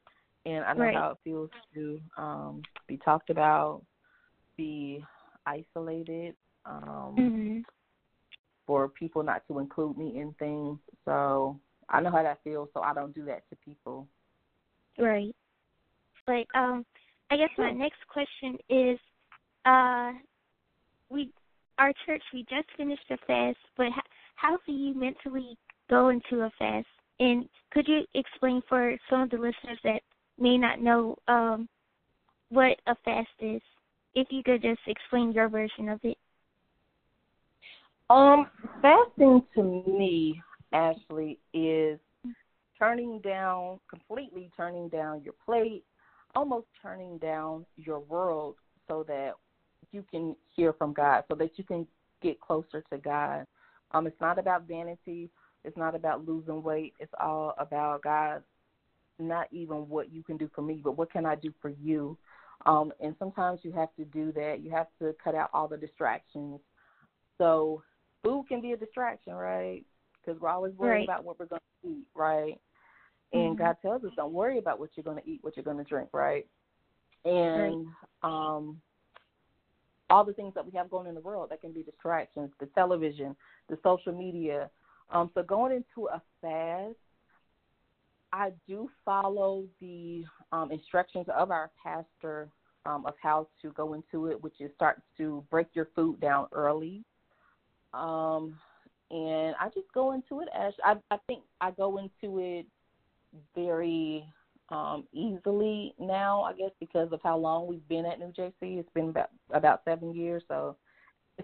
[SPEAKER 2] and I know
[SPEAKER 3] right.
[SPEAKER 2] how it feels to um, be talked about, be isolated, um,
[SPEAKER 3] mm-hmm.
[SPEAKER 2] for people not to include me in things. So I know how that feels. So I don't do that to people.
[SPEAKER 3] Right. But um, I guess my next question is uh, we our church we just finished a fast, but how, how do you mentally go into a fast? And could you explain for some of the listeners that may not know um, what a fast is? If you could just explain your version of it.
[SPEAKER 2] Um, fasting to me, Ashley, is turning down completely turning down your plate, almost turning down your world so that you can hear from God, so that you can get closer to God. Um, it's not about vanity. It's not about losing weight. It's all about God, not even what you can do for me, but what can I do for you? Um, and sometimes you have to do that. You have to cut out all the distractions. So food can be a distraction, right? Because we're always worried
[SPEAKER 3] right.
[SPEAKER 2] about what we're going to eat, right? And
[SPEAKER 3] mm-hmm.
[SPEAKER 2] God tells us, don't worry about what you're going to eat, what you're going to drink, right? And right. um, all the things that we have going in the world that can be distractions, the television, the social media. Um, so going into a fast, I do follow the um, instructions of our pastor um, of how to go into it, which is start to break your food down early. Um, and I just go into it as I, I think I go into it very um, easily now, I guess, because of how long we've been at New JC. It's been about about seven years, so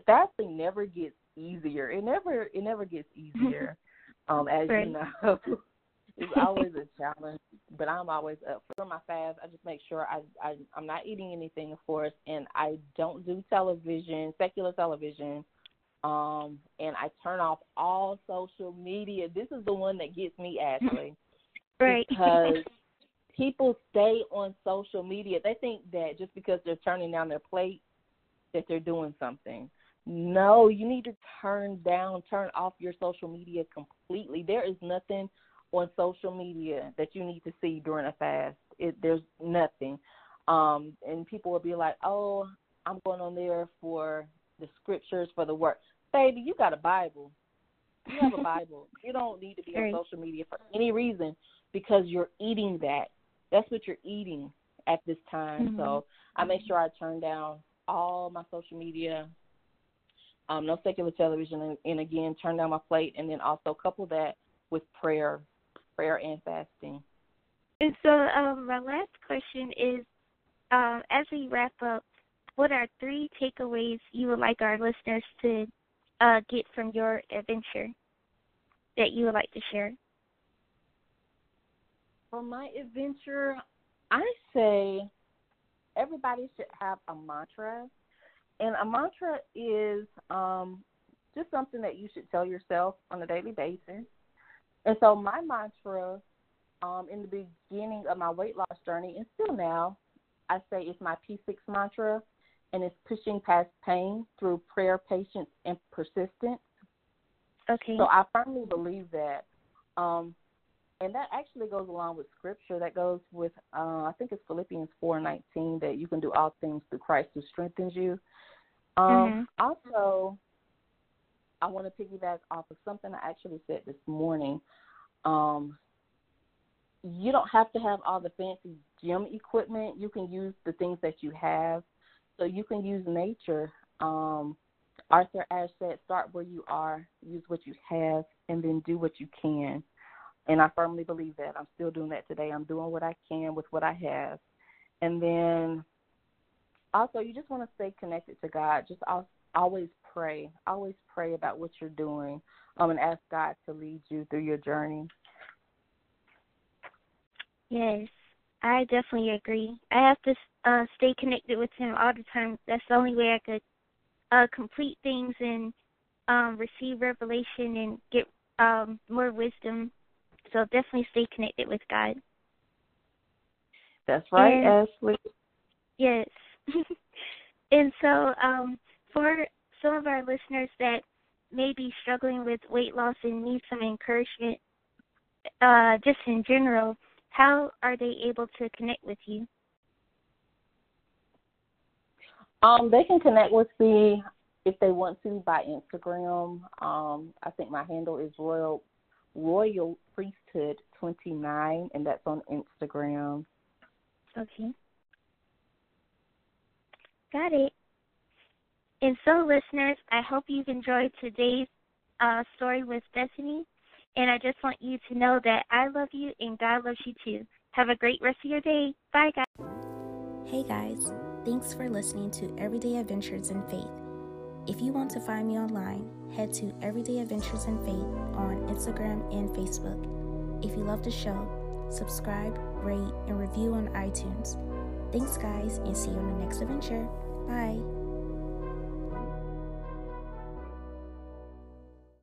[SPEAKER 2] fasting never gets easier. It never it never gets <laughs> easier, um, as right. you know. <laughs> it's always a challenge, but I'm always up for my fast. I just make sure I, I I'm not eating anything, of course, and I don't do television, secular television. Um, and I turn off all social media. This is the one that gets me, Ashley. <laughs>
[SPEAKER 3] right.
[SPEAKER 2] Because people stay on social media. They think that just because they're turning down their plate that they're doing something. No, you need to turn down, turn off your social media completely. There is nothing on social media that you need to see during a fast. It, there's nothing. Um, and people will be like, "Oh, I'm going on there for the scriptures for the work." Baby, you got a Bible. You have a <laughs> Bible. You don't need to be on social media for any reason because you're eating that that's what you're eating at this time. Mm-hmm. So I make sure I turn down all my social media, um, no secular television, and, and again turn down my plate, and then also couple that with prayer, prayer and fasting.
[SPEAKER 3] And so um, my last question is, uh, as we wrap up, what are three takeaways you would like our listeners to uh, get from your adventure that you would like to share?
[SPEAKER 2] for my adventure, I say everybody should have a mantra. And a mantra is um, just something that you should tell yourself on a daily basis. And so my mantra um, in the beginning of my weight loss journey, and still now, I say it's my P6 mantra, and it's pushing past pain through prayer, patience, and persistence.
[SPEAKER 3] Okay.
[SPEAKER 2] So I firmly believe that um, and that actually goes along with scripture. That goes with uh, I think it's Philippians four nineteen that you can do all things through Christ who strengthens you. Um, mm-hmm. Also, I want to piggyback off of something I actually said this morning. Um, you don't have to have all the fancy gym equipment. You can use the things that you have. So you can use nature. Um, Arthur Ashe said, start where you are, use what you have, and then do what you can. And I firmly believe that. I'm still doing that today. I'm doing what I can with what I have. And then also, you just want to stay connected to God. Just always pray. Always pray about what you're doing um, and ask God to lead you through your journey.
[SPEAKER 3] Yes, I definitely agree. I have to uh, stay connected with Him all the time. That's the only way I could uh, complete things and um, receive revelation and get um, more wisdom so definitely stay connected with God.
[SPEAKER 2] That's right, and, Ashley.
[SPEAKER 3] Yes. <laughs> and so, um, for some of our listeners that may be struggling with weight loss and need some encouragement, uh, just in general, how are they able to connect with you?
[SPEAKER 2] Um, they can connect with me if they want to by Instagram. Um, I think my handle is Royal Royal Priesthood 29, and that's on Instagram.
[SPEAKER 3] Okay. Got it. And so, listeners, I hope you've enjoyed today's uh, story with Destiny. And I just want you to know that I love you and God loves you too. Have a great rest of your day. Bye, guys.
[SPEAKER 1] Hey, guys. Thanks for listening to Everyday Adventures in Faith. If you want to find me online, head to Everyday Adventures in Faith on Instagram and Facebook. If you love the show, subscribe, rate, and review on iTunes. Thanks, guys, and see you on the next adventure. Bye.